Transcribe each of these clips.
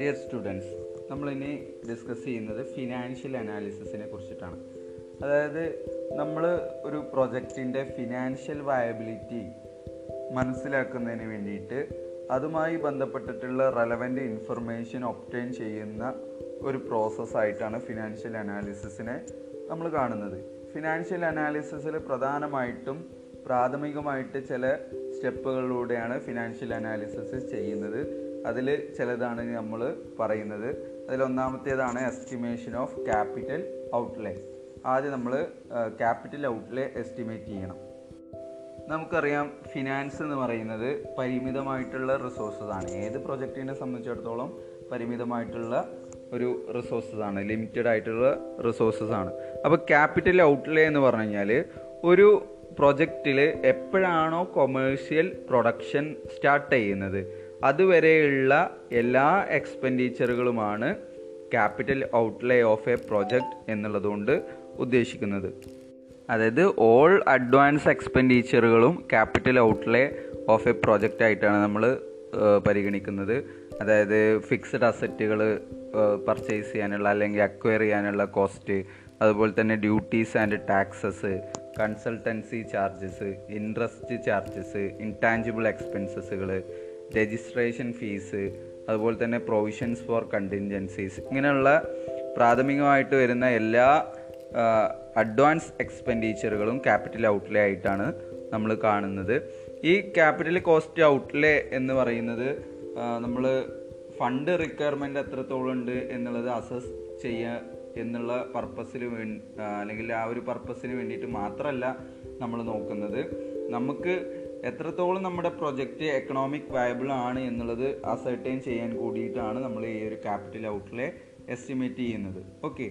Dear students നമ്മളിനി discuss ചെയ്യുന്നത് financial അനാലിസിസിനെ കുറിച്ചിട്ടാണ്. അതായത് നമ്മൾ ഒരു പ്രൊജക്റ്റിന്റെ ഫിനാൻഷ്യൽ വയബിലിറ്റി മനസ്സിലാക്കുന്നതിന് വേണ്ടിയിട്ട് അതുമായി ബന്ധപ്പെട്ടിട്ടുള്ള റെലവന്റ് ഇൻഫർമേഷൻ ഒപ്റ്റൈൻ ചെയ്യുന്ന ഒരു പ്രോസസ്സായിട്ടാണ് ഫിനാൻഷ്യൽ അനാലിസിസിനെ നമ്മൾ കാണുന്നത്. ഫിനാൻഷ്യൽ അനാലിസിസിൽ പ്രധാനമായിട്ടും പ്രാഥമികമായിട്ട് ചില സ്റ്റെപ്പുകളിലൂടെയാണ് ഫിനാൻഷ്യൽ അനാലിസിസ് ചെയ്യുന്നത്. അതിൽ ചിലതാണ് നമ്മൾ പറയുന്നത്. അതിൽ ഒന്നാമത്തേതാണ് എസ്റ്റിമേഷൻ ഓഫ് ക്യാപിറ്റൽ ഔട്ട്ലേ. ആദ്യം നമ്മൾ ക്യാപിറ്റൽ ഔട്ട്ലേ എസ്റ്റിമേറ്റ് ചെയ്യണം. നമുക്കറിയാം ഫിനാൻസ് എന്ന് പറയുന്നത് പരിമിതമായിട്ടുള്ള റിസോഴ്സസ് ആണ്. ഏത് പ്രൊജക്റ്റിനെ സംബന്ധിച്ചിടത്തോളം പരിമിതമായിട്ടുള്ള ഒരു റിസോഴ്സസ് ആണ് ലിമിറ്റഡ് ആയിട്ടുള്ള റിസോഴ്സസ് ആണ്. അപ്പോൾ ക്യാപിറ്റൽ ഔട്ട്ലേ എന്ന് പറഞ്ഞു കഴിഞ്ഞാൽ ഒരു പ്രൊജക്റ്റിൽ എപ്പോഴാണോ കൊമേഴ്ഷ്യൽ പ്രൊഡക്ഷൻ സ്റ്റാർട്ട് ചെയ്യുന്നത്. അതുവരെയുള്ള എല്ലാ എക്സ്പെൻഡിച്ചറുകളുമാണ് capital outlay of a project എന്നുള്ളതുകൊണ്ട് ഉദ്ദേശിക്കുന്നത്. അതായത് all advance എക്സ്പെൻഡിച്ചറുകളും capital outlay of a project ആയിട്ടാണ് നമ്മൾ പരിഗണിക്കുന്നത്. അതായത് ഫിക്സഡ് അസറ്റുകൾ പർച്ചേസ് ചെയ്യാനുള്ള അല്ലെങ്കിൽ അക്വയർ ചെയ്യാനുള്ള കോസ്റ്റ് അതുപോലെ തന്നെ duties and taxes consultancy charges interest charges intangible എക്സ്പെൻസസുകൾ registration fees അതുപോലെ തന്നെ പ്രൊവിഷൻസ് ഫോർ കണ്ടിൻജൻസീസ് ഇങ്ങനെയുള്ള പ്രാഥമികമായിട്ട് വരുന്ന എല്ലാ അഡ്വാൻസ് എക്സ്പെൻഡിച്ചറുകളും ക്യാപിറ്റൽ ഔട്ട്ലേ ആയിട്ടാണ് നമ്മൾ കാണുന്നത്. ഈ ക്യാപിറ്റൽ കോസ്റ്റ് ഔട്ട്ലേ എന്ന് പറയുന്നത് നമ്മൾ ഫണ്ട് റിക്വയർമെന്റ് എത്രത്തോളം ഉണ്ട് എന്നുള്ളത് അസസ് ചെയ്യുക എന്നുള്ള പർപ്പസിന് വേണ്ടി അല്ലെങ്കിൽ ആ ഒരു പർപ്പസിന് വേണ്ടിയിട്ട് മാത്രമല്ല നമ്മൾ നോക്കുന്നത്. നമുക്ക് എത്രത്തോളം നമ്മുടെ പ്രൊജക്റ്റ് എക്കണോമിക് വയബിൾ ആണ് എന്നുള്ളത് അസർട്ടൈൻ ചെയ്യാൻ കൂടിയിട്ടാണ് നമ്മൾ ഈ ഒരു ക്യാപിറ്റൽ ഔട്ട്ലെ എസ്റ്റിമേറ്റ് ചെയ്യുന്നത്. ഓക്കെ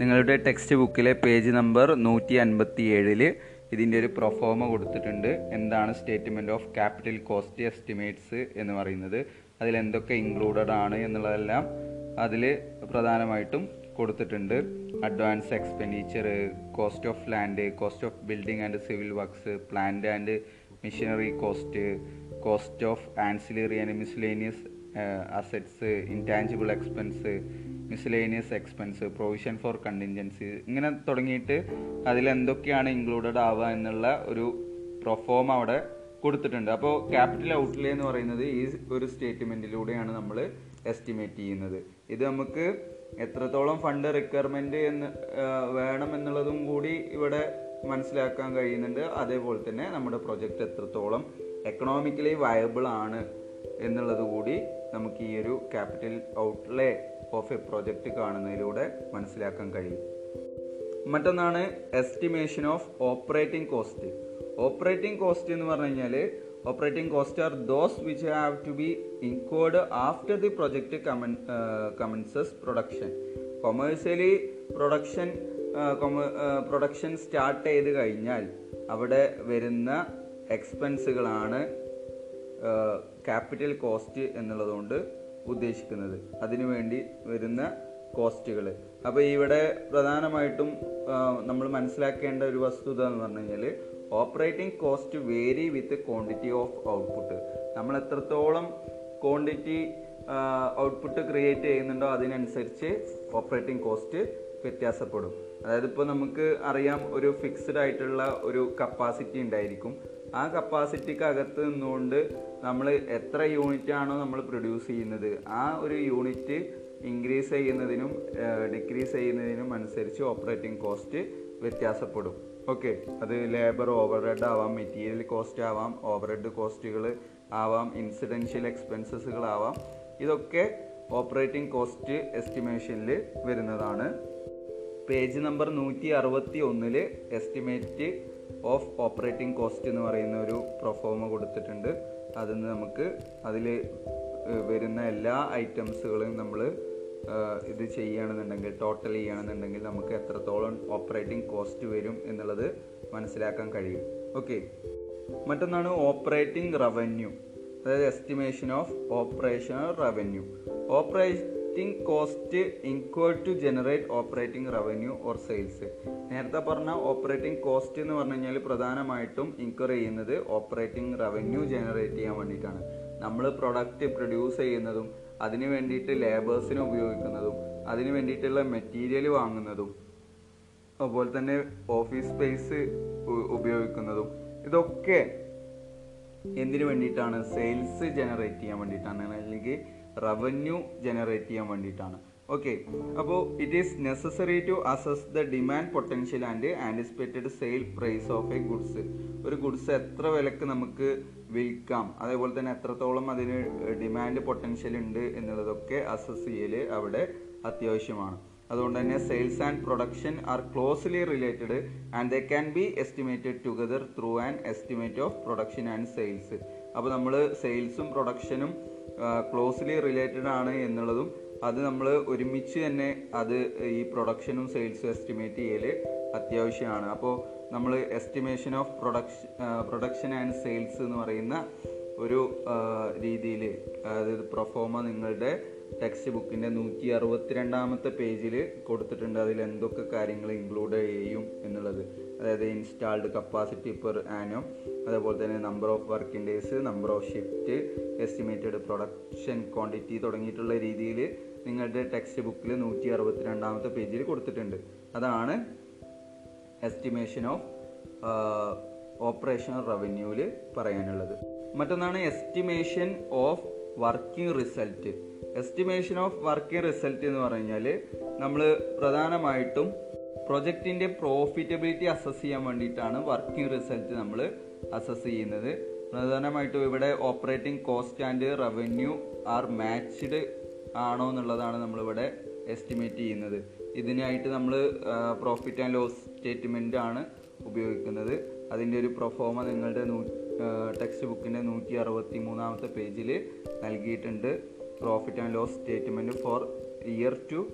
നിങ്ങളുടെ ടെക്സ്റ്റ് ബുക്കിലെ പേജ് നമ്പർ നൂറ്റി അൻപത്തി ഏഴിൽ ഇതിന്റെ ഒരു പ്രൊഫോമ കൊടുത്തിട്ടുണ്ട്. എന്താണ് statement of capital cost estimates എന്ന് പറയുന്നത്. അതിൽ എന്തൊക്കെ ഇൻക്ലൂഡഡ് ആണ് എന്നുള്ളതെല്ലാം അതിൽ പ്രധാനമായിട്ടും കൊടുത്തിട്ടുണ്ട്. Advance expenditure cost of land cost of building and civil works plant and machinery cost cost of ancillary and miscellaneous assets intangible expense miscellaneous expense provision for contingency ഇങ്ങനെ തുടങ്ങിയിട്ട് അതിൽ എന്തൊക്കെയാണ് ഇൻക്ലൂഡഡ് ആവുക എന്നുള്ള ഒരു പ്രൊഫോം അവിടെ കൊടുത്തിട്ടുണ്ട്. അപ്പോൾ ക്യാപിറ്റൽ ഔട്ട്ലേ എന്ന് പറയുന്നത് ഈ ഒരു സ്റ്റേറ്റ്മെന്റിലൂടെയാണ് നമ്മൾ എസ്റ്റിമേറ്റ് ചെയ്യുന്നത്. ഇത് നമുക്ക് എത്രത്തോളം ഫണ്ട് റിക്വയർമെന്റ് എന്ന് വേണം എന്നുള്ളതും കൂടി ഇവിടെ മനസ്സിലാക്കാൻ കഴിയുന്നുണ്ട്. അതേപോലെ തന്നെ നമ്മുടെ പ്രൊജക്റ്റ് എത്രത്തോളം എക്കണോമിക്കലി വയബിൾ ആണ് എന്നുള്ളത് കൂടി നമുക്ക് ഈ ഒരു capital outlay of a project കാണുന്നതിലൂടെ മനസ്സിലാക്കാൻ കഴിയും. മറ്റൊന്നാണ് estimation of operating cost operating cost എന്ന് പറഞ്ഞു കഴിഞ്ഞാൽ operating cost are those which have to be incurred after the commen commences production commercially production production start ചെയ്ത് കഴിഞ്ഞാൽ അവിടെ വരുന്ന എക്സ്പെൻസുകളാണ് ക്യാപിറ്റൽ കോസ്റ്റ് എന്നുള്ളതുകൊണ്ട് ഉദ്ദേശിക്കുന്നത്. അതിനുവേണ്ടി വരുന്ന കോസ്റ്റുകൾ അപ്പോൾ ഇവിടെ പ്രധാനമായിട്ടും നമ്മൾ മനസ്സിലാക്കേണ്ട ഒരു വസ്തുത എന്ന് പറഞ്ഞു കഴിഞ്ഞാൽ operating cost vary with quantity of output നമ്മൾ എത്രത്തോളം ക്വാണ്ടിറ്റി ഔട്ട്പുട്ട് ക്രിയേറ്റ് ചെയ്യുന്നുണ്ടോ അതിനനുസരിച്ച് ഓപ്പറേറ്റിംഗ് കോസ്റ്റ് വ്യത്യാസപ്പെടും. അതായത് ഇപ്പോൾ നമുക്ക് അറിയാം ഒരു ഫിക്സ്ഡ് ആയിട്ടുള്ള ഒരു കപ്പാസിറ്റി ഉണ്ടായിരിക്കും. ആ കപ്പാസിറ്റിക്ക് അകത്ത് നിന്നുകൊണ്ട് നമ്മൾ എത്ര യൂണിറ്റ് ആണോ നമ്മൾ പ്രൊഡ്യൂസ് ചെയ്യുന്നത് ആ ഒരു യൂണിറ്റ് ഇൻക്രീസ് ചെയ്യുന്നതിനും ഡിക്രീസ് ചെയ്യുന്നതിനും അനുസരിച്ച് ഓപ്പറേറ്റിംഗ് കോസ്റ്റ് വ്യത്യാസപ്പെടും. ഓക്കെ. അത് ലേബർ ഓവർ ഹെഡ് ആവാം മെറ്റീരിയൽ കോസ്റ്റ് ആവാം ഓവർ ഹെഡ് കോസ്റ്റുകൾ ആവാം ഇൻസിഡൻഷ്യൽ എക്സ്പെൻസസുകളാവാം ഇതൊക്കെ ഓപ്പറേറ്റിംഗ് കോസ്റ്റ് എസ്റ്റിമേഷനിൽ വരുന്നതാണ്. പേജ് നമ്പർ നൂറ്റി അറുപത്തി ഒന്നിൽ എസ്റ്റിമേറ്റ് ഓഫ് ഓപ്പറേറ്റിംഗ് കോസ്റ്റ് എന്ന് പറയുന്ന ഒരു പ്രൊഫോമ കൊടുത്തിട്ടുണ്ട്. അതിൽ നമുക്ക് അതിൽ വരുന്ന എല്ലാ ഐറ്റംസുകളും നമ്മൾ ഇത് ചെയ്യുകയാണെന്നുണ്ടെങ്കിൽ ടോട്ടൽ ചെയ്യുകയാണെന്നുണ്ടെങ്കിൽ നമുക്ക് എത്രത്തോളം ഓപ്പറേറ്റിംഗ് കോസ്റ്റ് വരും എന്നുള്ളത് മനസ്സിലാക്കാൻ കഴിയും. ഓക്കെ മറ്റൊന്നാണ് ഓപ്പറേറ്റിംഗ് റവന്യൂ അതായത് estimation of operational revenue operating cost incur to generate operating revenue or sales നേരത്തെ പറഞ്ഞ ഓപ്പറേറ്റിംഗ് കോസ്റ്റ് എന്ന് പറഞ്ഞു കഴിഞ്ഞാൽ പ്രധാനമായിട്ടും ഇൻക്വയർ ചെയ്യുന്നത് ഓപ്പറേറ്റിംഗ് റവന്യൂ ജനറേറ്റ് ചെയ്യാൻ വേണ്ടിയിട്ടാണ്. നമ്മൾ പ്രൊഡക്റ്റ് പ്രൊഡ്യൂസ് ചെയ്യുന്നതും അതിന് വേണ്ടിയിട്ട് ലേബേഴ്സിനെ ഉപയോഗിക്കുന്നതും അതിന് വേണ്ടിയിട്ടുള്ള മെറ്റീരിയൽ വാങ്ങുന്നതും അതുപോലെ തന്നെ ഓഫീസ് സ്പേസ് ഉപയോഗിക്കുന്നതും ഇതൊക്കെ എന്തിനു വേണ്ടിയിട്ടാണ്? സെയിൽസ് ജനറേറ്റ് ചെയ്യാൻ വേണ്ടിയിട്ടാണ് അല്ലെങ്കിൽ റവന്യൂ ജനറേറ്റ് ചെയ്യാൻ വേണ്ടിയിട്ടാണ്. ഓക്കെ അപ്പോൾ it is necessary to assess the demand potential and anticipated sale price of a goods ഒരു ഗുഡ്സ് എത്ര വിലക്ക് നമുക്ക് വിൽക്കാം? അതേപോലെ തന്നെ എത്രത്തോളം അതിന് ഡിമാൻഡ് പൊട്ടൻഷ്യൽ ഉണ്ട് എന്നുള്ളതൊക്കെ അസസ് ചെയ്യൽ അവിടെ അത്യാവശ്യമാണ്. അതുകൊണ്ട് തന്നെ sales and production are closely related and they can be estimated together through an estimate of production and sales അപ്പോൾ നമ്മൾ സെയിൽസും പ്രൊഡക്ഷനും ക്ലോസ്ലി റിലേറ്റഡ് ആണ് എന്നുള്ളതും അത് നമ്മൾ ഒരുമിച്ച് തന്നെ അത് ഈ പ്രൊഡക്ഷനും സെയിൽസും എസ്റ്റിമേറ്റ് ചെയ്യൽ അത്യാവശ്യമാണ്. അപ്പോൾ നമ്മൾ estimation of production production and sales എന്ന് പറയുന്ന ഒരു രീതിയിൽ അതായത് പ്രൊഫോമ നിങ്ങളുടെ ടെക്സ്റ്റ് ബുക്കിന്റെ നൂറ്റി അറുപത്തിരണ്ടാമത്തെ പേജിൽ കൊടുത്തിട്ടുണ്ട്. അതിൽ എന്തൊക്കെ കാര്യങ്ങൾ ഇൻക്ലൂഡ് ചെയ്യും എന്നുള്ളത്. അതായത് ഇൻസ്റ്റാൾഡ് കപ്പാസിറ്റി പെർ ആനോ അതേപോലെ തന്നെ number of working days number of shift estimated production quantity തുടങ്ങിയിട്ടുള്ള രീതിയിൽ നിങ്ങളുടെ ടെക്സ്റ്റ് ബുക്കിൽ നൂറ്റി അറുപത്തി രണ്ടാമത്തെ പേജിൽ കൊടുത്തിട്ടുണ്ട് അതാണ് എസ്റ്റിമേഷൻ ഓഫ് ഓപ്പറേഷൻ റവന്യൂവിൽ പറയാനുള്ളത്. മറ്റൊന്നാണ് estimation of working result estimation of working result എന്ന് പറഞ്ഞാൽ നമ്മൾ പ്രധാനമായിട്ടും പ്രൊജക്റ്റിന്റെ പ്രോഫിറ്റബിലിറ്റി അസസ് ചെയ്യാൻ വേണ്ടിയിട്ടാണ് വർക്കിംഗ് റിസൾട്ട് നമ്മൾ അസസ് ചെയ്യുന്നത്. പ്രധാനമായിട്ടും ഇവിടെ operating cost and revenue are matched ആണോ എന്നുള്ളതാണ് നമ്മളിവിടെ എസ്റ്റിമേറ്റ് ചെയ്യുന്നത്. ഇതിനായിട്ട് നമ്മൾ പ്രോഫിറ്റ് ആൻഡ് ലോസ് സ്റ്റേറ്റ്മെന്റ് ആണ് ഉപയോഗിക്കുന്നത്. അതിന്റെ ഒരു പ്രൊഫോമ നിങ്ങളുടെ നൂ ടെക്സ്റ്റ് ബുക്കിന്റെ നൂറ്റി അറുപത്തി മൂന്നാമത്തെ പേജിൽ നൽകിയിട്ടുണ്ട് profit and loss statement for year to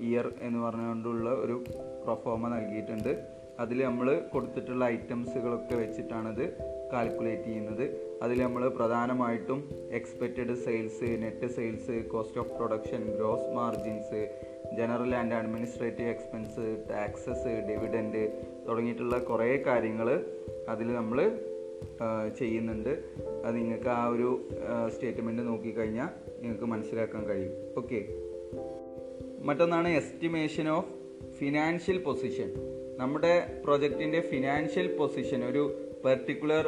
year എന്ന് പറഞ്ഞുകൊണ്ടുള്ള ഒരു പ്രൊഫോമ നൽകിയിട്ടുണ്ട്. അതിൽ നമ്മൾ കൊടുത്തിട്ടുള്ള ഐറ്റംസുകളൊക്കെ വെച്ചിട്ടാണത് കാൽക്കുലേറ്റ് ചെയ്യുന്നത്. അതിൽ നമ്മൾ പ്രധാനമായിട്ടും expected sales net sales cost of production gross margins general and administrative expense taxes dividend തുടങ്ങിയിട്ടുള്ള കുറേ കാര്യങ്ങൾ അതിൽ നമ്മൾ ചെയ്യുന്നുണ്ട്. അത് നിങ്ങൾക്ക് ആ ഒരു സ്റ്റേറ്റ്മെന്റ് നോക്കിക്കഴിഞ്ഞാൽ നിങ്ങൾക്ക് മനസ്സിലാക്കാൻ കഴിയും. ഓക്കെ മറ്റൊന്നാണ് എസ്റ്റിമേഷൻ ഓഫ് ഫിനാൻഷ്യൽ പൊസിഷൻ നമ്മുടെ പ്രൊജക്റ്റിന്റെ ഫിനാൻഷ്യൽ പൊസിഷൻ ഒരു പെർട്ടിക്കുലർ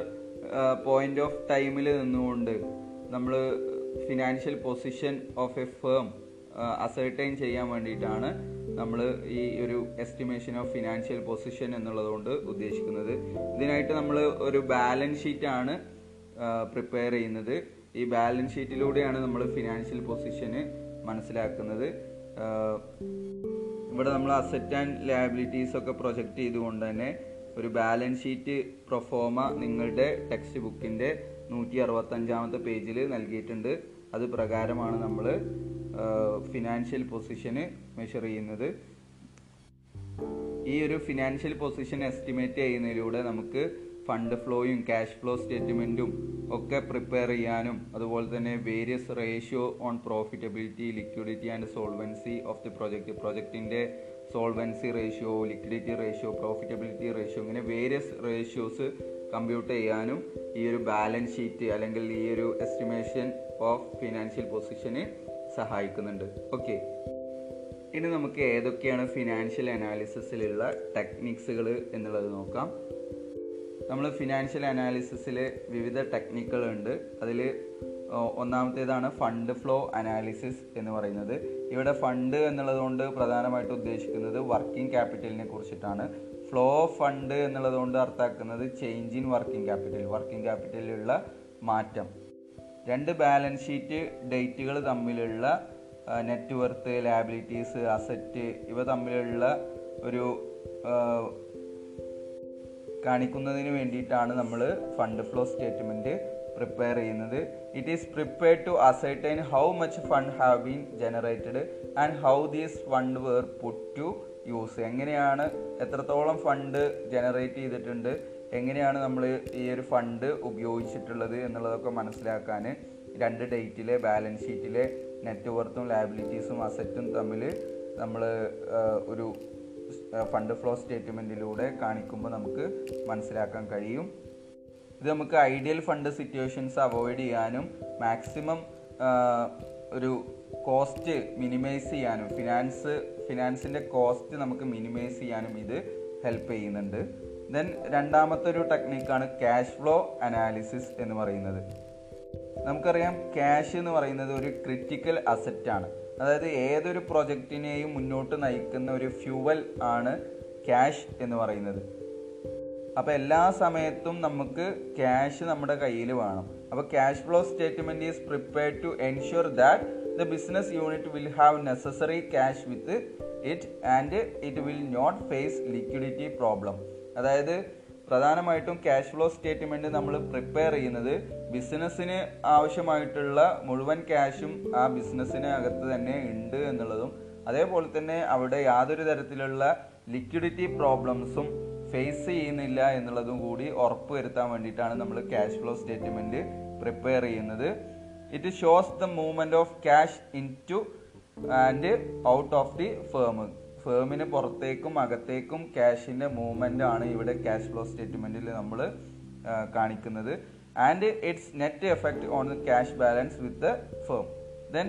പോയിന്റ് ഓഫ് ടൈമിൽ നിന്നുകൊണ്ട് നമ്മൾ financial position of a firm ascertain ചെയ്യാൻ വേണ്ടിയിട്ടാണ് നമ്മൾ ഈ ഒരു എസ്റ്റിമേഷൻ ഓഫ് ഫിനാൻഷ്യൽ പൊസിഷൻ എന്നുള്ളതുകൊണ്ട് ഉദ്ദേശിക്കുന്നത്. ഇതിനായിട്ട് നമ്മൾ ഒരു ബാലൻസ് ഷീറ്റാണ് പ്രിപ്പയർ ചെയ്യുന്നത്. ഈ ബാലൻസ് ഷീറ്റിലൂടെയാണ് നമ്മൾ ഫിനാൻഷ്യൽ പൊസിഷന് മനസ്സിലാക്കുന്നത്. ഇവിടെ നമ്മൾ അസറ്റ് ആൻഡ് ലയബിലിറ്റീസ് ഒക്കെ പ്രൊജക്റ്റ് ചെയ്തുകൊണ്ട് തന്നെ ഒരു ബാലൻസ് ഷീറ്റ് പ്രൊഫോമ നിങ്ങളുടെ ടെക്സ്റ്റ് ബുക്കിന്റെ നൂറ്റി അറുപത്തഞ്ചാമത്തെ പേജിൽ നൽകിയിട്ടുണ്ട്. അത് പ്രകാരമാണ് നമ്മൾ ഫിനാൻഷ്യൽ പൊസിഷന് മെഷർ ചെയ്യുന്നത്. ഈ ഒരു ഫിനാൻഷ്യൽ പൊസിഷൻ എസ്റ്റിമേറ്റ് ചെയ്യുന്നതിലൂടെ നമുക്ക് ഫണ്ട് ഫ്ലോയും ക്യാഷ് ഫ്ലോ സ്റ്റേറ്റ്മെന്റും ഒക്കെ പ്രിപ്പയർ ചെയ്യാനും അതുപോലെ തന്നെ various ratio on profitability liquidity and solvency of the project പ്രൊജക്റ്റിന്റെ solvency ratio liquidity ratio profitability ratio ഇങ്ങനെ വേരിയസ് റേഷ്യോസ് കമ്പ്യൂട്ട് ചെയ്യാനും ഈ ഒരു ബാലൻസ് ഷീറ്റ് അല്ലെങ്കിൽ ഈ ഒരു എസ്റ്റിമേഷൻ ഓഫ് ഫിനാൻഷ്യൽ പൊസിഷന് സഹായിക്കുന്നുണ്ട്. ഓക്കെ ഇനി നമുക്ക് ഏതൊക്കെയാണ് ഫിനാൻഷ്യൽ അനാലിസിസിലുള്ള ടെക്നിക്സുകൾ എന്നുള്ളത് നോക്കാം. നമ്മൾ ഫിനാൻഷ്യൽ അനാലിസിസിൽ വിവിധ ടെക്നിക്കുകളുണ്ട് അതിൽ ഒന്നാമത്തേതാണ് ഫണ്ട് ഫ്ലോ അനാലിസിസ് എന്ന് പറയുന്നത്. ഇവിടെ ഫണ്ട് എന്നുള്ളത് കൊണ്ട് പ്രധാനമായിട്ട് ഉദ്ദേശിക്കുന്നത് വർക്കിംഗ് ക്യാപിറ്റലിനെ കുറിച്ചിട്ടാണ്. ഫ്ലോ ഓഫ് ഫണ്ട് എന്നുള്ളത് കൊണ്ട് അർത്ഥാക്കുന്നത് change in working capital working ക്യാപിറ്റലിലുള്ള മാറ്റം. രണ്ട് ബാലൻസ് ഷീറ്റ് ഡേറ്റുകൾ തമ്മിലുള്ള നെറ്റ് വർത്ത് ലാബിലിറ്റീസ് അസറ്റ് ഇവ തമ്മിലുള്ള ഒരു കാണിക്കുന്നതിന് വേണ്ടിയിട്ടാണ് നമ്മൾ ഫണ്ട് ഫ്ലോ സ്റ്റേറ്റ്മെന്റ് പ്രിപ്പയർ ചെയ്യുന്നത്. It is prepared to ascertain how much fund have been generated and how these fund were put to use എങ്ങനെയാണ് എത്രത്തോളം ഫണ്ട് ജനറേറ്റ് ചെയ്തിട്ടുണ്ട് എങ്ങനെയാണ് നമ്മൾ ഈ ഒരു ഫണ്ട് ഉപയോഗിച്ചിട്ടുള്ളത് എന്നുള്ളതൊക്കെ മനസ്സിലാക്കാൻ രണ്ട് ഡേറ്റിലെ ബാലൻസ് ഷീറ്റിലെ നെറ്റ് വർത്തും ലാബിലിറ്റീസും അസറ്റും തമ്മിൽ നമ്മൾ ഒരു ഫണ്ട് ഫ്ലോ സ്റ്റേറ്റ്മെന്റിലൂടെ കാണിക്കുമ്പോൾ നമുക്ക് മനസ്സിലാക്കാൻ കഴിയും. ഇത് നമുക്ക് ഐഡിയൽ ഫണ്ട് സിറ്റുവേഷൻസ് അവോയ്ഡ് ചെയ്യാനും മാക്സിമം ഒരു കോസ്റ്റ് മിനിമൈസ് ചെയ്യാനും ഫിനാൻസ് ഫിനാൻസിന്റെ കോസ്റ്റ് നമുക്ക് മിനിമൈസ് ചെയ്യാനും ഇത് ഹെൽപ്പ് ചെയ്യുന്നുണ്ട്. ദെൻ രണ്ടാമത്തെ ഒരു ടെക്നിക്കാണ് ക്യാഷ് ഫ്ലോ അനാലിസിസ് എന്ന് പറയുന്നത്. നമുക്കറിയാം ക്യാഷ് എന്ന് പറയുന്നത് ഒരു ക്രിറ്റിക്കൽ അസറ്റാണ് അതായത് ഏതൊരു പ്രൊജക്റ്റിനെയും മുന്നോട്ട് നയിക്കുന്ന ഒരു ഫ്യൂവൽ ആണ് ക്യാഷ് എന്ന് പറയുന്നത്. അപ്പോൾ എല്ലാ സമയത്തും നമുക്ക് ക്യാഷ് നമ്മുടെ കയ്യിൽ വേണം. അപ്പോൾ cash flow statement is prepared to ensure that the business unit will have necessary cash with it and it will not face liquidity problem അതായത് പ്രധാനമായിട്ടും ക്യാഷ് ഫ്ലോ സ്റ്റേറ്റ്മെന്റ് നമ്മൾ പ്രിപ്പയർ ചെയ്യുന്നത് ബിസിനസ്സിന് ആവശ്യമായിട്ടുള്ള മുഴുവൻ ക്യാഷും ആ ബിസിനസ്സിന് അകത്ത് തന്നെ ഉണ്ട് എന്നുള്ളതും. അതേപോലെ തന്നെ അവിടെ യാതൊരു തരത്തിലുള്ള ലിക്വിഡിറ്റി പ്രോബ്ലംസും ഫേസ് ചെയ്യുന്നില്ല എന്നുള്ളതും കൂടി ഉറപ്പ് വരുത്താൻ വേണ്ടിയിട്ടാണ് നമ്മൾ ക്യാഷ് ഫ്ലോ സ്റ്റേറ്റ്മെന്റ് പ്രിപ്പയർ ചെയ്യുന്നത്. It shows the movement of cash into and out of the firm ഫേമിന് പുറത്തേക്കും അകത്തേക്കും ക്യാഷിന്റെ മൂവ്മെന്റ് ആണ് ഇവിടെ ക്യാഷ് ഫ്ലോ സ്റ്റേറ്റ്മെന്റിൽ നമ്മൾ കാണിക്കുന്നത്. And its net effect on the cash balance with the firm then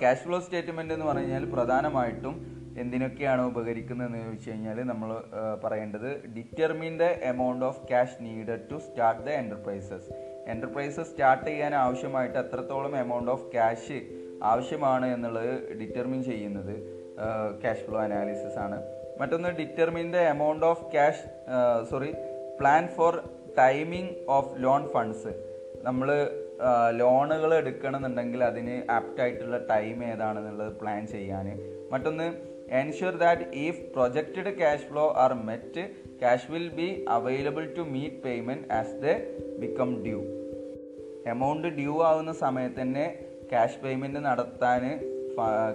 cash flow statement എന്ന് പറഞ്ഞു കഴിഞ്ഞാൽ പ്രധാനമായിട്ടും എന്തിനൊക്കെയാണ് ഉപകരിക്കുന്നതെന്ന് ചോദിച്ചു കഴിഞ്ഞാൽ നമ്മൾ പറയേണ്ടത് determine the amount of cash needed to start the enterprises enterprises start ചെയ്യാൻ ആവശ്യമായിട്ട് എത്രത്തോളം എമൗണ്ട് ഓഫ് ക്യാഷ് ആവശ്യമാണ് എന്നുള്ളത് ഡിറ്റർമിൻ ചെയ്യുന്നത് ക്യാഷ് ഫ്ലോ അനാലിസിസ് ആണ്. മറ്റൊന്ന് determine the amount of cash sorry plan for timing of loan funds നമ്മൾ ലോണുകൾ എടുക്കണമെന്നുണ്ടെങ്കിൽ അതിന് ആപ്റ്റായിട്ടുള്ള ടൈം ഏതാണെന്നുള്ളത് പ്ലാൻ ചെയ്യാൻ. മറ്റൊന്ന് ensure that if projected cash flow are met cash will be available to meet payment as the become due amount due ആവുന്ന സമയത്ത് തന്നെ cash payment നടത്താൻ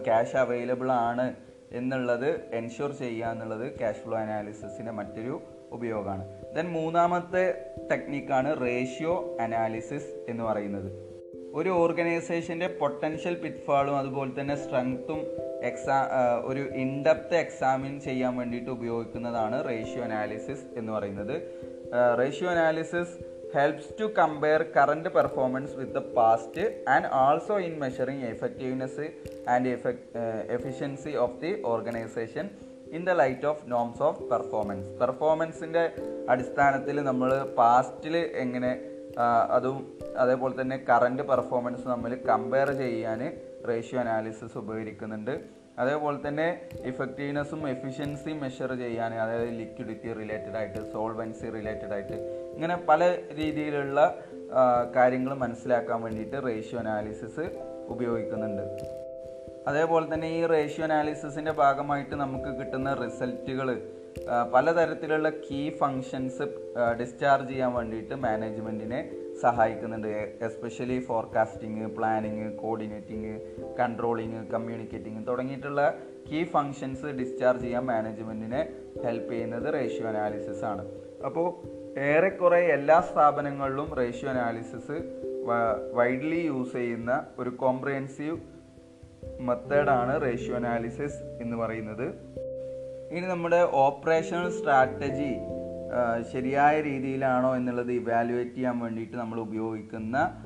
cash available ആണ് എന്നുള്ളത് എൻഷുർ ചെയ്യുക എന്നുള്ളത് ക്യാഷ് ഫ്ലോ അനാലിസിസിന്റെ മറ്റൊരു ഉപയോഗമാണ്. ദെൻ മൂന്നാമത്തെ ടെക്നിക്കാണ് റേഷ്യോ അനാലിസിസ് എന്ന് പറയുന്നത്. ഒരു ഓർഗനൈസേഷന്റെ പൊട്ടൻഷ്യൽ പിറ്റ്ഫാളും അതുപോലെ തന്നെ സ്ട്രെങ്ത്തും എക്സാ ഒരു ഇൻഡെപ്ത് എക്സാമിൻ ചെയ്യാൻ വേണ്ടിയിട്ട് ഉപയോഗിക്കുന്നതാണ് റേഷ്യോ അനാലിസിസ് എന്ന് പറയുന്നത്. Ratio analysis helps to compare current performance with the past and also in measuring effectiveness and efficiency of the organization in the light of norms of performance പെർഫോമൻസിന്റെ അടിസ്ഥാനത്തിൽ നമ്മൾ പാസ്റ്റിൽ എങ്ങനെ അതും അതേപോലെ തന്നെ കറന്റ് പെർഫോമൻസ് നമ്മൾ കമ്പയർ ചെയ്യാൻ റേഷ്യോ അനാലിസിസ് ഉപകരിക്കുന്നുണ്ട്. അതേപോലെ തന്നെ ഇഫക്റ്റീവ്നെസ്സും എഫിഷ്യൻസിയും മെഷർ ചെയ്യാൻ അതായത് ലിക്വിഡിറ്റി റിലേറ്റഡ് ആയിട്ട് സോൾവൻസി റിലേറ്റഡ് ആയിട്ട് ഇങ്ങനെ പല രീതിയിലുള്ള കാര്യങ്ങൾ മനസ്സിലാക്കാൻ വേണ്ടിയിട്ട് റേഷ്യോ അനാലിസിസ് ഉപയോഗിക്കുന്നുണ്ട്. അതേപോലെ തന്നെ ഈ റേഷ്യോ അനാലിസിസിന്റെ ഭാഗമായിട്ട് നമുക്ക് കിട്ടുന്ന റിസൾട്ടുകൾ പലതരത്തിലുള്ള കീ ഫങ്ഷൻസ് ഡിസ്ചാർജ് ചെയ്യാൻ വേണ്ടിയിട്ട് മാനേജ്മെന്റിനെ സഹായിക്കുന്നുണ്ട്. Especially forecasting planning coordinating controlling communicating തുടങ്ങിയിട്ടുള്ള കീ ഫങ്ഷൻസ് ഡിസ്ചാർജ് ചെയ്യാൻ മാനേജ്മെന്റിനെ ഹെൽപ്പ് ചെയ്യുന്നത് റേഷ്യോ അനാലിസിസ് ആണ്. അപ്പോൾ ഏറെക്കുറെ എല്ലാ സ്ഥാപനങ്ങളിലും റേഷ്യോ അനാലിസിസ് വൈഡ്ലി യൂസ് ചെയ്യുന്ന ഒരു കോംപ്രിഹെൻസീവ് മെത്തേഡാണ് റേഷ്യോ അനാലിസിസ് എന്ന് പറയുന്നത്. ഇനി നമ്മുടെ ഓപ്പറേഷണൽ സ്ട്രാറ്റജി ശരിയായ രീതിയിലാണോ എന്നുള്ളത് ഇവാലുവേറ്റ് ചെയ്യാൻ വേണ്ടിയിട്ട് നമ്മൾ ഉപയോഗിക്കുന്ന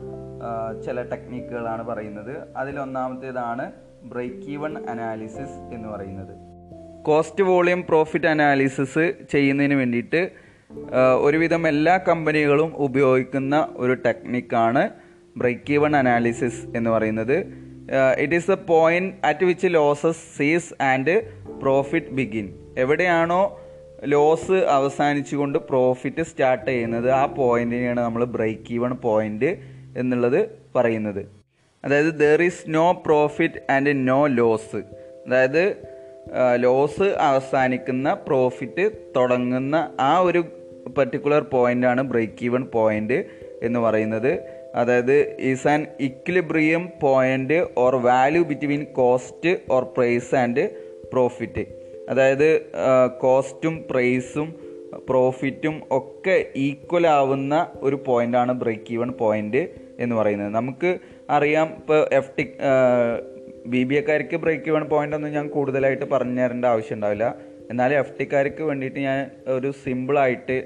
ചില ടെക്നിക്കുകളാണ് പറയുന്നത്. അതിലൊന്നാമത്തേതാണ് ബ്രേക്ക് ഈവൺ അനാലിസിസ് എന്ന് പറയുന്നത്. കോസ്റ്റ് വോളിയം പ്രോഫിറ്റ് അനാലിസിസ് ചെയ്യുന്നതിന് വേണ്ടിയിട്ട് ഒരുവിധം എല്ലാ കമ്പനികളും ഉപയോഗിക്കുന്ന ഒരു ടെക്നിക്കാണ് ബ്രേക്ക് ഈവൺ അനാലിസിസ് എന്ന് പറയുന്നത്. It is a point at which losses cease and profit begin എവിടെയാണോ ലോസ് അവസാനിച്ചുകൊണ്ട് പ്രോഫിറ്റ് സ്റ്റാർട്ട് ചെയ്യുന്നത് ആ പോയിന്റിനെയാണ് നമ്മൾ ബ്രേക്ക് ഈവൺ പോയിന്റ് എന്നുള്ളത് പറയുന്നത്. അതായത് there is no profit and no loss അതായത് ലോസ് അവസാനിക്കുന്ന പ്രോഫിറ്റ് തുടങ്ങുന്ന ആ ഒരു പെർട്ടിക്കുലർ പോയിന്റാണ് ബ്രേക്ക് ഈവൺ പോയിന്റ് എന്ന് പറയുന്നത്. അതായത് is an equilibrium point or value between cost or price and profit അതായത് കോസ്റ്റും പ്രൈസും പ്രോഫിറ്റും ഒക്കെ ഈക്വൽ ആവുന്ന ഒരു പോയിന്റാണ് ബ്രേക്ക് ഈവൺ പോയിന്റ് എന്ന് പറയുന്നത്. നമുക്ക് അറിയാം ഇപ്പോൾ എഫ് ടി ബി ബി എക്കാർക്ക് ബ്രേക്ക് ഈവൺ പോയിന്റ് ഒന്നും ഞാൻ കൂടുതലായിട്ട് പറഞ്ഞു തരേണ്ട ആവശ്യം ഉണ്ടാവില്ല. എന്നാലും എഫ് ടിക്കാർക്ക് വേണ്ടിയിട്ട് ഞാൻ ഒരു സിമ്പിളായിട്ട്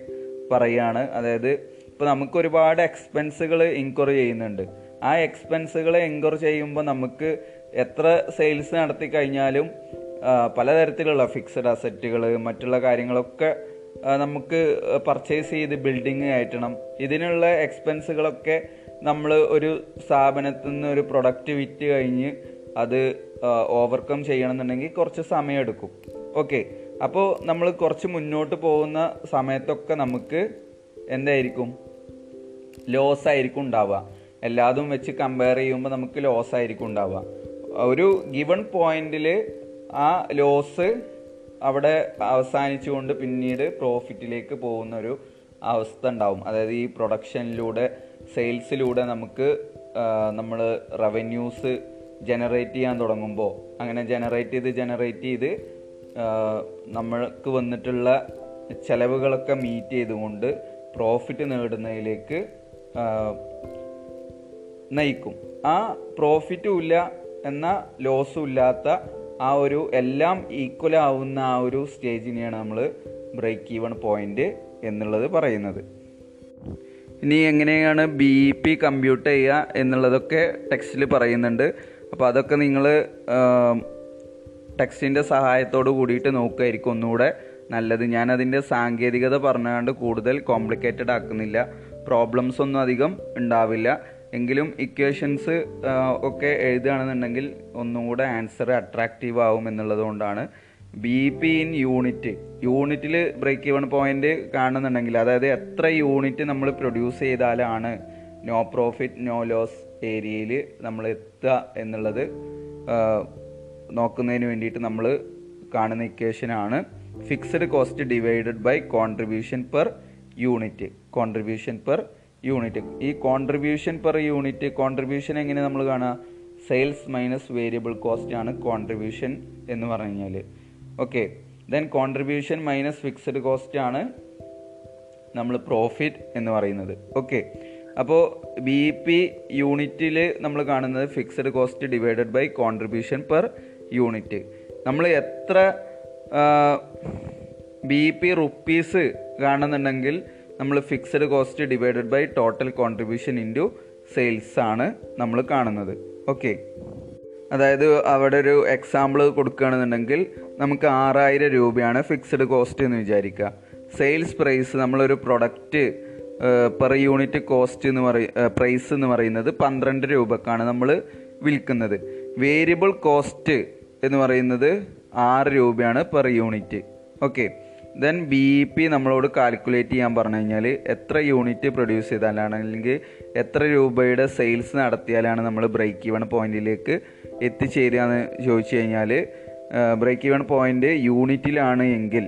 പറയുകയാണ് അതായത് ഇപ്പോൾ നമുക്ക് ഒരുപാട് എക്സ്പെൻസുകൾ ഇൻക്വയർ ചെയ്യുന്നുണ്ട്. ആ എക്സ്പെൻസുകൾ എൻക്വയർ ചെയ്യുമ്പോൾ നമുക്ക് എത്ര സെയിൽസ് നടത്തി കഴിഞ്ഞാലും പലതരത്തിലുള്ള ഫിക്സഡ് അസറ്റുകൾ മറ്റുള്ള കാര്യങ്ങളൊക്കെ നമുക്ക് പർച്ചേസ് ചെയ്ത് ബിൽഡിങ് കയറ്റണം. ഇതിനുള്ള എക്സ്പെൻസുകളൊക്കെ നമ്മൾ ഒരു സ്ഥാപനത്തിൽ നിന്ന് ഒരു പ്രൊഡക്റ്റ് വിറ്റ് കഴിഞ്ഞ് അത് ഓവർകം ചെയ്യണമെന്നുണ്ടെങ്കിൽ കുറച്ച് സമയമെടുക്കും. ഓക്കെ അപ്പോൾ നമ്മൾ കുറച്ച് മുന്നോട്ട് പോകുന്ന സമയത്തൊക്കെ നമുക്ക് എന്തായിരിക്കും? ലോസ് ആയിരിക്കും ഉണ്ടാവുക. എല്ലാതും വെച്ച് കമ്പയർ ചെയ്യുമ്പോൾ നമുക്ക് ലോസ് ആയിരിക്കും ഉണ്ടാവുക. ഒരു ഗിവൺ പോയിന്റിൽ ആ ലോസ് അവിടെ അവസാനിച്ചുകൊണ്ട് പിന്നീട് പ്രോഫിറ്റിലേക്ക് പോകുന്ന ഒരു അവസ്ഥ ഉണ്ടാവും. അതായത് ഈ പ്രൊഡക്ഷനിലൂടെ സെയിൽസിലൂടെ നമുക്ക് നമ്മൾ റവന്യൂസ് ജനറേറ്റ് ചെയ്യാൻ തുടങ്ങുമ്പോൾ അങ്ങനെ ജനറേറ്റ് ചെയ്ത് ജനറേറ്റ് ചെയ്ത് നമ്മൾക്ക് വന്നിട്ടുള്ള ചിലവുകളൊക്കെ മീറ്റ് ചെയ്തുകൊണ്ട് പ്രോഫിറ്റ് നേടുന്നതിലേക്ക് നയിക്കും. ആ പ്രോഫിറ്റും ഇല്ല എന്ന ലോസും ഇല്ലാത്ത ആ ഒരു എല്ലാം ഈക്വൽ ആവുന്ന ആ ഒരു സ്റ്റേജിനെയാണ് നമ്മൾ ബ്രേക്ക് ഈവൺ പോയിന്റ് എന്നുള്ളത് പറയുന്നത്. ഇനി എങ്ങനെയാണ് ബി ഇ പി കമ്പ്യൂട്ട് ചെയ്യുക എന്നുള്ളതൊക്കെ ടെക്സ്റ്റിൽ പറയുന്നുണ്ട്. അപ്പോൾ അതൊക്കെ നിങ്ങൾ ടെക്സ്റ്റിന്റെ സഹായത്തോട് കൂടിയിട്ട് നോക്കുമായിരിക്കും ഒന്നുകൂടെ നല്ലത്. ഞാൻ അതിന്റെ സാങ്കേതികത പറഞ്ഞുകൊണ്ട് കൂടുതൽ കോംപ്ലിക്കേറ്റഡ് ആക്കുന്നില്ല. പ്രോബ്ലംസ് ഒന്നും അധികം ഉണ്ടാവില്ല. എങ്കിലും ഇക്വേഷൻസ് ഒക്കെ എഴുതുകയാണെന്നുണ്ടെങ്കിൽ ഒന്നും കൂടെ ആൻസർ അട്രാക്റ്റീവ് ആവും എന്നുള്ളത് കൊണ്ടാണ്. ബി പി ഇൻ യൂണിറ്റ് യൂണിറ്റിൽ ബ്രേക്ക് ഈവൺ പോയിന്റ് കാണുന്നുണ്ടെങ്കിൽ അതായത് എത്ര യൂണിറ്റ് നമ്മൾ പ്രൊഡ്യൂസ് ചെയ്താലാണ് നോ പ്രോഫിറ്റ് നോ ലോസ് ഏരിയയിൽ നമ്മൾ എത്തുക എന്നുള്ളത് നോക്കുന്നതിന് വേണ്ടിയിട്ട് നമ്മൾ കാണുന്ന ഇക്വേഷനാണ് fixed cost divided by contribution per unit contribution per unit. ഈ കോൺട്രിബ്യൂഷൻ പെർ യൂണിറ്റ് കോൺട്രിബ്യൂഷൻ എങ്ങനെ നമ്മൾ കാണുക? സെയിൽസ് മൈനസ് വേരിയബിൾ കോസ്റ്റ് ആണ് കോൺട്രിബ്യൂഷൻ എന്ന് പറഞ്ഞു കഴിഞ്ഞാൽ okay then contribution minus fixed cost ആണ് നമ്മൾ പ്രോഫിറ്റ് എന്ന് പറയുന്നത്. ഓക്കെ അപ്പോൾ ബി പി യൂണിറ്റിൽ നമ്മൾ കാണുന്നത് fixed cost divided by contribution per unit നമ്മൾ എത്ര ബി പി റുപ്പീസ് കാണുന്നുണ്ടെങ്കിൽ നമ്മൾ fixed cost divided by total contribution into sales ആണ് നമ്മൾ കാണുന്നത്. ഓക്കെ അതായത് അവിടെ ഒരു എക്സാമ്പിൾ കൊടുക്കുകയാണെന്നുണ്ടെങ്കിൽ നമുക്ക് ആറായിരം രൂപയാണ് ഫിക്സഡ് കോസ്റ്റ് എന്ന് വിചാരിക്കുക. സെയിൽസ് പ്രൈസ് നമ്മളൊരു പ്രൊഡക്റ്റ് പെർ യൂണിറ്റ് കോസ്റ്റ് എന്ന് പറയ പ്രൈസ് എന്ന് പറയുന്നത് പന്ത്രണ്ട് രൂപക്കാണ് നമ്മൾ വിൽക്കുന്നത്. വേരിയബിൾ കോസ്റ്റ് എന്ന് പറയുന്നത് ആറ് രൂപയാണ് per unit okay then B E P നമ്മളോട് കാൽക്കുലേറ്റ് ചെയ്യാൻ പറഞ്ഞു കഴിഞ്ഞാൽ എത്ര യൂണിറ്റ് പ്രൊഡ്യൂസ് ചെയ്താലാണ് അല്ലെങ്കിൽ എത്ര രൂപയുടെ സെയിൽസ് നടത്തിയാലാണ് നമ്മൾ ബ്രേക്ക് ഈവൺ പോയിന്റിലേക്ക് എത്തിച്ചേരുക എന്ന് ചോദിച്ചു കഴിഞ്ഞാൽ ബ്രേക്ക് ഈവൺ പോയിന്റ് യൂണിറ്റിലാണ് എങ്കിൽ.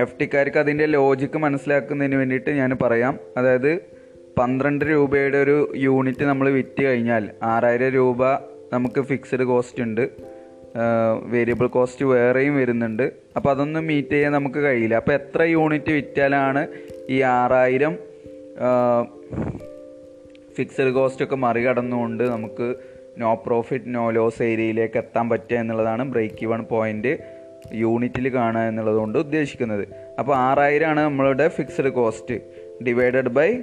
എഫ് ടിക്കാർക്ക് അതിന്റെ ലോജിക്ക് മനസ്സിലാക്കുന്നതിന് വേണ്ടിയിട്ട് ഞാൻ പറയാം. അതായത് പന്ത്രണ്ട് രൂപയുടെ ഒരു യൂണിറ്റ് നമ്മൾ വിറ്റ് കഴിഞ്ഞാൽ ആറായിരം രൂപ നമുക്ക് ഫിക്സഡ് കോസ്റ്റ് ഉണ്ട്. വേരിയബിൾ കോസ്റ്റ് വേറെയും വരുന്നുണ്ട്. അപ്പോൾ അതൊന്നും മീറ്റ് ചെയ്യാൻ നമുക്ക് കഴിയില്ല. അപ്പോൾ എത്ര യൂണിറ്റ് വിറ്റാലാണ് ഈ ആറായിരം ഫിക്സഡ് കോസ്റ്റ് ഒക്കെ മറികടന്നുകൊണ്ട് നമുക്ക് നോ പ്രോഫിറ്റ് നോ ലോസ് ഏരിയയിലേക്ക് എത്താൻ പറ്റുക എന്നുള്ളതാണ് ബ്രേക്ക് ഇവൺ പോയിന്റ് യൂണിറ്റിൽ കാണുക എന്നുള്ളതുകൊണ്ട് ഉദ്ദേശിക്കുന്നത്. അപ്പോൾ ആറായിരമാണ് നമ്മളുടെ fixed cost divided by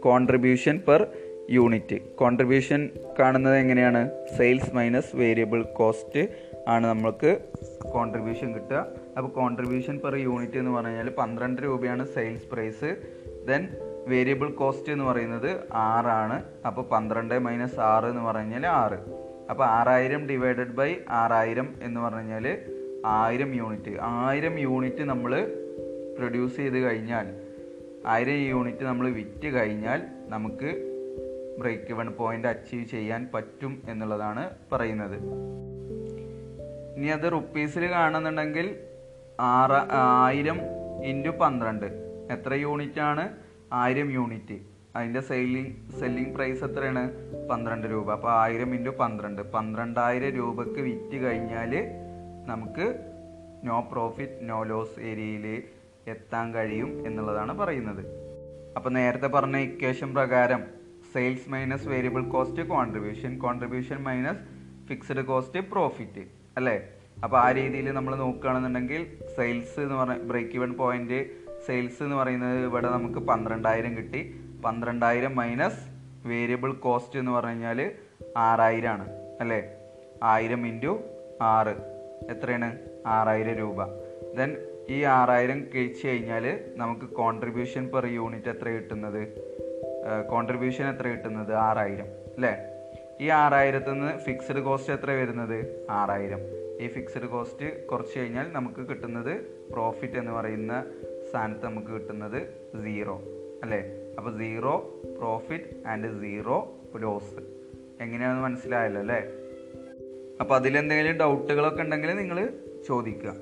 contribution per unit contribution കാണുന്നത് എങ്ങനെയാണ്? സെയിൽസ് മൈനസ് വേരിയബിൾ കോസ്റ്റ് ആണ് നമ്മൾക്ക് കോൺട്രിബ്യൂഷൻ കിട്ടുക. അപ്പോൾ കോൺട്രിബ്യൂഷൻ പെർ യൂണിറ്റ് എന്ന് പറഞ്ഞു കഴിഞ്ഞാൽ പന്ത്രണ്ട് രൂപയാണ് sales price then variable cost എന്ന് പറയുന്നത് ആറാണ് അപ്പോൾ പന്ത്രണ്ട് മൈനസ് ആറ് എന്ന് പറഞ്ഞു കഴിഞ്ഞാൽ ആറ്. അപ്പോൾ ആറായിരം ഡിവൈഡഡ് ബൈ ആറായിരം എന്ന് പറഞ്ഞു കഴിഞ്ഞാൽ ആയിരം യൂണിറ്റ് ആയിരം യൂണിറ്റ് നമ്മൾ പ്രൊഡ്യൂസ് ചെയ്ത് കഴിഞ്ഞാൽ ആയിരം യൂണിറ്റ് നമ്മൾ വിറ്റ് കഴിഞ്ഞാൽ നമുക്ക് ബ്രേക്ക് ഇവൺ പോയിന്റ് അച്ചീവ് ചെയ്യാൻ പറ്റും എന്നുള്ളതാണ് പറയുന്നത്. ഇനി അത് റുപ്പീസിൽ കാണുന്നുണ്ടെങ്കിൽ ആറ് ആയിരം ഇന്റു പന്ത്രണ്ട്. എത്ര യൂണിറ്റ് ആണ് ആയിരം യൂണിറ്റ്. അതിന്റെ സെയിലിംഗ് സെല്ലിംഗ് പ്രൈസ് എത്രയാണ്? പന്ത്രണ്ട് രൂപ. അപ്പോൾ ആയിരം ഇന്റു പന്ത്രണ്ട്. പന്ത്രണ്ടായിരം രൂപക്ക് വിറ്റ് കഴിഞ്ഞാൽ നമുക്ക് നോ പ്രോഫിറ്റ് നോ ലോസ് ഏരിയയിൽ എത്താൻ കഴിയും എന്നുള്ളതാണ് പറയുന്നത്. അപ്പോൾ നേരത്തെ പറഞ്ഞ ഇക്വേഷൻ പ്രകാരം sales minus variable cost contribution contribution minus fixed cost profit അല്ലേ? അപ്പോൾ ആ രീതിയിൽ നമ്മൾ നോക്കുകയാണെന്നുണ്ടെങ്കിൽ സെയിൽസ് എന്ന് പറഞ്ഞ ബ്രേക്ക് ഇവൺ പോയിന്റ് സെയിൽസ് എന്ന് പറയുന്നത് ഇവിടെ നമുക്ക് പന്ത്രണ്ടായിരം കിട്ടി. പന്ത്രണ്ടായിരം മൈനസ് വേരിയബിൾ കോസ്റ്റ് എന്ന് പറഞ്ഞു കഴിഞ്ഞാൽ ആറായിരം ആണ് അല്ലേ? ആയിരം ഇന്റു ആറ്. എത്രയാണ്? ആറായിരം രൂപ. ദെൻ ഈ ആറായിരം കഴിച്ച് കഴിഞ്ഞാൽ നമുക്ക് കോൺട്രിബ്യൂഷൻ പെർ യൂണിറ്റ് എത്ര കിട്ടുന്നത്? കോൺട്രിബ്യൂഷൻ എത്ര കിട്ടുന്നത്? ആറായിരം. അല്ലേ? ഈ ആറായിരത്തിൽ നിന്ന് ഫിക്സഡ് കോസ്റ്റ് എത്ര വരുന്നത്? ആറായിരം. ഈ ഫിക്സഡ് കോസ്റ്റ് കുറച്ച് കഴിഞ്ഞാൽ നമുക്ക് കിട്ടുന്നത് പ്രോഫിറ്റ് എന്ന് പറയുന്ന സ്ഥാനത്ത് നമുക്ക് കിട്ടുന്നത് സീറോ അല്ലേ? അപ്പോൾ zero profit and zero loss എങ്ങനെയാണെന്ന് മനസ്സിലായല്ലോ അല്ലേ? അപ്പോൾ അതിലെന്തെങ്കിലും ഡൗട്ടുകളൊക്കെ ഉണ്ടെങ്കിൽ നിങ്ങൾ ചോദിക്കുക.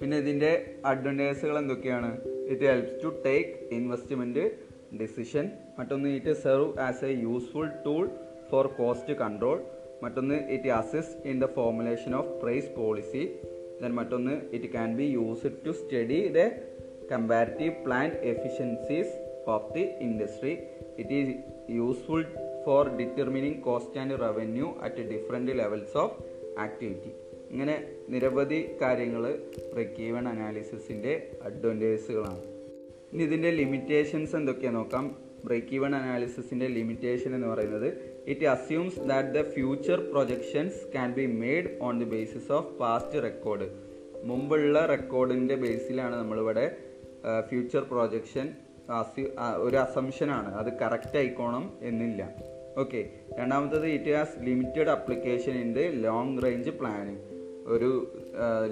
പിന്നെ ഇതിന്റെ അഡ്വാന്റേജുകൾ എന്തൊക്കെയാണ്? It helps to take investment decision മറ്റൊന്ന് it serve as a useful tool for cost control മറ്റൊന്ന് it assist in the formulation of price policy then മറ്റൊന്ന് it can be used to study the comparative plant efficiencies of the industry it is useful for determining cost and revenue at different levels of activity ഇങ്ങനെ നിരവധി കാര്യങ്ങൾ break even അനാലിസിസിന്റെ അഡ്വാന്റേജുകളാണ് ഇനി ഇതിന്റെ limitations എന്തൊക്കെയാണ് നോക്കാം? Break even അനാലിസിസിന്റെ limitation എന്ന് പറയുന്നത് it assumes that the future projections can be made on the basis of past record മുമ്പുള്ള റെക്കോർഡിന്റെ ബേസിലാണ് നമ്മളിവിടെ ഫ്യൂച്ചർ പ്രൊജക്ഷൻ ഒരു അസംഷനാണ് അത് കറക്റ്റ് ആയിക്കോണം എന്നില്ല. ഓക്കെ രണ്ടാമത്തത് it has limited application in the long range planning ഒരു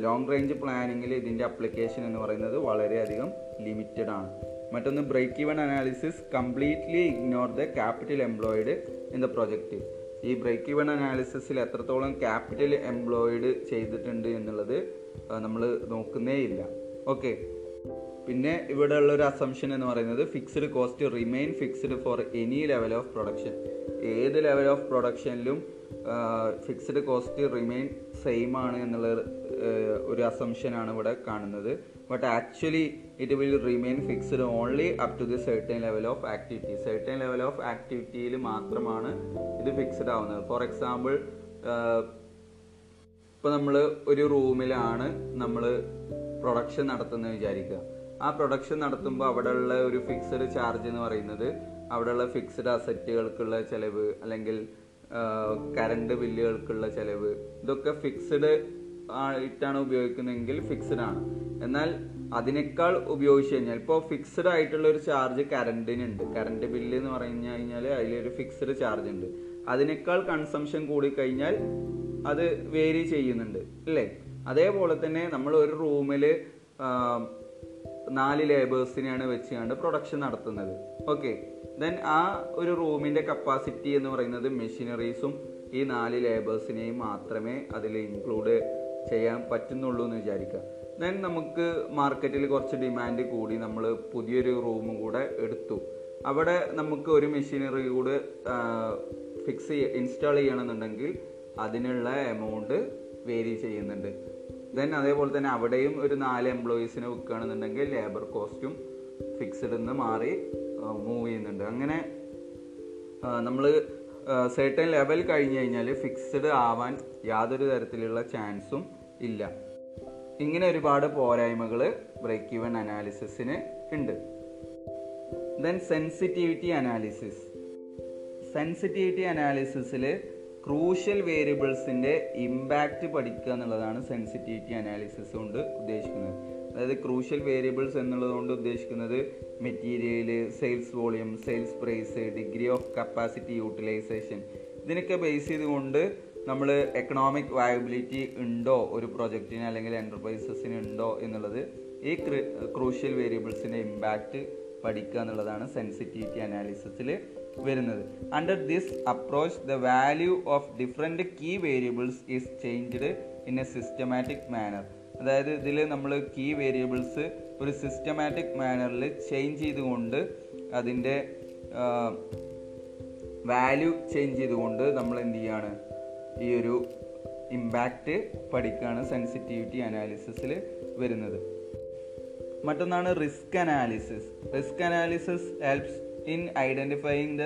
ലോങ് റേഞ്ച് പ്ലാനിങ്ങിൽ ഇതിന്റെ അപ്ലിക്കേഷൻ എന്ന് പറയുന്നത് വളരെയധികം ലിമിറ്റഡ് ആണ്. മറ്റൊന്ന് break even analysis completely ignore the capital employed in the project ഈ ബ്രേക്ക് ഈവൺ അനാലിസിസിൽ എത്രത്തോളം ക്യാപിറ്റൽ എംപ്ലോയിഡ് ചെയ്തിട്ടുണ്ട് എന്നുള്ളത് നമ്മൾ നോക്കുന്നേ ഇല്ല. ഓക്കെ പിന്നെ ഇവിടെ ഉള്ള ഒരു അസംഷൻ എന്ന് പറയുന്നത് fixed cost remain fixed for any level of production ഏത് ലെവൽ ഓഫ് പ്രൊഡക്ഷനിലും ഫിക്സ്ഡ് കോസ്റ്റ് റിമെയിൻ സെയിം ആണ് എന്നുള്ള ഒരു അസംഷനാണ് ഇവിടെ കാണുന്നത്. But actually it will remain fixed only up to the certain level of activity certain level of ആക്ടിവിറ്റിയിൽ മാത്രമാണ് ഇത് ഫിക്സ്ഡ് ആവുന്നത്. ഫോർ എക്സാമ്പിൾ ഇപ്പോൾ നമ്മൾ ഒരു റൂമിലാണ് നമ്മൾ പ്രൊഡക്ഷൻ നടത്തുന്നത് വിചാരിക്കുക. ആ പ്രൊഡക്ഷൻ നടത്തുമ്പോൾ അവിടെയുള്ള ഒരു ഫിക്സഡ് ചാർജ് എന്ന് പറയുന്നത് അവിടെയുള്ള ഫിക്സഡ് അസറ്റുകൾക്കുള്ള ചിലവ് അല്ലെങ്കിൽ കറണ്ട് ബില്ലുകൾക്കുള്ള ചിലവ് ഇതൊക്കെ ഫിക്സ്ഡ് ആയിട്ടാണ് ഉപയോഗിക്കുന്നതെങ്കിൽ ഫിക്സഡ് ആണ്. എന്നാൽ അതിനേക്കാൾ ഉപയോഗിച്ച് കഴിഞ്ഞാൽ ഇപ്പോൾ ഫിക്സഡ് ആയിട്ടുള്ള ഒരു ചാർജ് കറണ്ടിനുണ്ട് കറണ്ട് ബില്ല് എന്ന് പറഞ്ഞു കഴിഞ്ഞാൽ അതിലൊരു ഫിക്സഡ് ചാർജ് ഉണ്ട്. അതിനേക്കാൾ കൺസംഷൻ കൂടി കഴിഞ്ഞാൽ അത് വേരി ചെയ്യുന്നുണ്ട് അല്ലേ? അതേപോലെ തന്നെ നമ്മൾ ഒരു റൂമിൽ നാല് ലേബേഴ്സിനെയാണ് വെച്ചുകൊണ്ട് പ്രൊഡക്ഷൻ നടത്തുന്നത്. ഓക്കെ ദെൻ ആ ഒരു റൂമിന്റെ കപ്പാസിറ്റി എന്ന് പറയുന്നത് മെഷീനറീസും ഈ നാല് ലേബേഴ്സിനെയും മാത്രമേ അതിൽ ഇൻക്ലൂഡ് ചെയ്യാൻ പറ്റുന്നുള്ളൂ എന്ന് വിചാരിക്കുക. ദെൻ നമുക്ക് മാർക്കറ്റിൽ കുറച്ച് ഡിമാൻഡ് കൂടി നമ്മൾ പുതിയൊരു റൂമും കൂടെ എടുത്തു. അവിടെ നമുക്ക് ഒരു മെഷീനറി കൂടെ ഫിക്സ് ഇൻസ്റ്റാൾ ചെയ്യണമെന്നുണ്ടെങ്കിൽ അതിനുള്ള എമൗണ്ട് വേരി ചെയ്യുന്നുണ്ട്. ദെൻ അതേപോലെ തന്നെ അവിടെയും ഒരു നാല് എംപ്ലോയീസിനെ വെക്കുകയാണെന്നുണ്ടെങ്കിൽ ലേബർ കോസ്റ്റും ഫിക്സ്ഡ് നിന്ന് മാറി മൂവ് ചെയ്യുന്നുണ്ട്. അങ്ങനെ നമ്മൾ സെർട്ടൺ ലെവൽ കഴിഞ്ഞ് കഴിഞ്ഞാൽ ഫിക്സ്ഡ് ആവാൻ യാതൊരു തരത്തിലുള്ള ചാൻസും ഇല്ല. ഇങ്ങനെ ഒരുപാട് പോരായ്മകൾ ബ്രേക്ക് ഈവൻ അനാലിസിസിന് ഉണ്ട്. ദെൻ സെൻസിറ്റിവിറ്റി അനാലിസിസ് സെൻസിറ്റിവിറ്റി അനാലിസിസിൽ ക്രൂഷ്യൽ വേരിയബിൾസിന്റെ ഇമ്പാക്റ്റ് പഠിക്കുക എന്നുള്ളതാണ് സെൻസിറ്റിവിറ്റി അനാലിസിസ് കൊണ്ട് ഉദ്ദേശിക്കുന്നത്. അതായത് ക്രൂഷ്യൽ വേരിയബിൾസ് എന്നുള്ളതുകൊണ്ട് ഉദ്ദേശിക്കുന്നത് material sales volume sales price degree of capacity utilisation ഇതിനൊക്കെ ബേസ് ചെയ്തുകൊണ്ട് നമ്മൾ എക്കണോമിക് വയബിലിറ്റി ഉണ്ടോ ഒരു പ്രൊജക്റ്റിന് അല്ലെങ്കിൽ എന്റർപ്രൈസസിന് ഉണ്ടോ എന്നുള്ളത് ഈ ക്രൂഷ്യൽ വേരിയബിൾസിന്റെ ഇമ്പാക്റ്റ് പഠിക്കുക എന്നുള്ളതാണ് സെൻസിറ്റിവിറ്റി അനാലിസിസിൽ വരുന്നത്. Under this approach the value of different key variables is changed in a systematic manner അതായത് ഇതിൽ നമ്മൾ കീ വേരിയബിൾസ് ഒരു സിസ്റ്റമാറ്റിക് മാനറിൽ ചേഞ്ച് ചെയ്തുകൊണ്ട് അതിന്റെ വാല്യൂ ചേഞ്ച് ചെയ്തുകൊണ്ട് നമ്മൾ എന്ത് ചെയ്യാണ്? ഈ ഒരു ഇമ്പാക്റ്റ് പഠിക്കുകയാണ് സെൻസിറ്റിവിറ്റി അനാലിസിസിൽ വരുന്നത്. മറ്റൊന്നാണ് risk analysis risk analysis helps in identifying the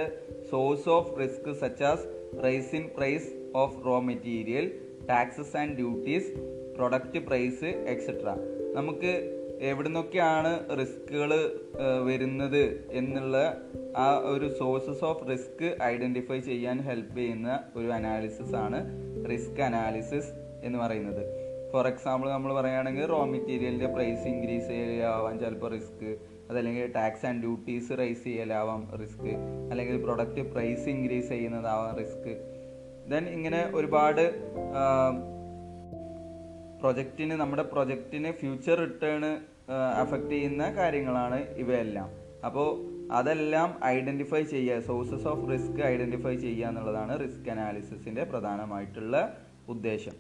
source of risk such as rise in price of raw material taxes and duties product price etcetera നമുക്ക് എവിടെ നിന്നൊക്കെയാണ് റിസ്കുകൾ വരുന്നത് എന്നുള്ള ആ ഒരു സോഴ്സസ് ഓഫ് റിസ്ക് ഐഡന്റിഫൈ ചെയ്യാൻ ഹെൽപ്പ് ചെയ്യുന്ന ഒരു അനാലിസിസ് ആണ് റിസ്ക് അനാലിസിസ് എന്ന് പറയുന്നത്. ഫോർ എക്സാമ്പിൾ നമ്മൾ പറയുകയാണെങ്കിൽ റോ മെറ്റീരിയലിന്റെ പ്രൈസ് ഇൻക്രീസ് ചെയ്യലാവാം ചിലപ്പോൾ റിസ്ക് അതല്ലെങ്കിൽ ടാക്സ് ആൻഡ് ഡ്യൂട്ടീസ് റൈസ് ചെയ്യലാവാം റിസ്ക് അല്ലെങ്കിൽ പ്രൊഡക്റ്റ് പ്രൈസ് ഇൻക്രീസ് ചെയ്യുന്നതാവാം റിസ്ക് ദെൻ ഇങ്ങനെ ഒരുപാട് പ്രൊജക്റ്റിന് നമ്മുടെ പ്രൊജക്റ്റിന് ഫ്യൂച്ചർ റിട്ടേൺ അഫക്റ്റ് ചെയ്യുന്ന കാര്യങ്ങളാണ് ഇവയെല്ലാം. അപ്പോൾ അതെല്ലാം ഐഡന്റിഫൈ ചെയ്യുക സോഴ്സസ് ഓഫ് റിസ്ക് ഐഡന്റിഫൈ ചെയ്യുക എന്നുള്ളതാണ് റിസ്ക് അനാലിസിസിന്റെ പ്രധാനമായിട്ടുള്ള ഉദ്ദേശം.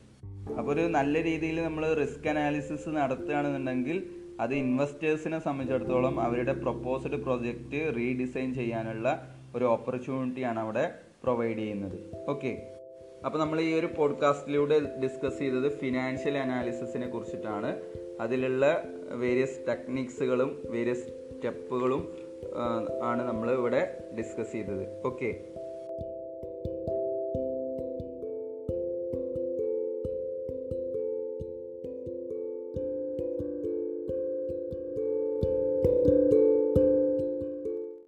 അപ്പോൾ ഒരു നല്ല രീതിയിൽ നമ്മൾ റിസ്ക് അനാലിസിസ് നടത്തുകയാണെന്നുണ്ടെങ്കിൽ അത് ഇൻവെസ്റ്റേഴ്സിനെ സംബന്ധിച്ചിടത്തോളം അവരുടെ പ്രൊപ്പോസ്ഡ് പ്രൊജക്റ്റ് റീഡിസൈൻ ചെയ്യാനുള്ള ഒരു ഓപ്പർച്യൂണിറ്റിയാണ് അവിടെ പ്രൊവൈഡ് ചെയ്യുന്നത്. ഓക്കെ അപ്പോൾ നമ്മൾ ഈ ഒരു പോഡ്കാസ്റ്റിലൂടെ ഡിസ്കസ് ചെയ്തത് ഫിനാൻഷ്യൽ അനാലിസിസിനെ കുറിച്ചിട്ടാണ്. അതിലുള്ള വേരിയസ് ടെക്നിക്സുകളും വേരിയസ് സ്റ്റെപ്പുകളും ആണ് നമ്മൾ ഇവിടെ ഡിസ്കസ് ചെയ്തത്. ഓക്കെ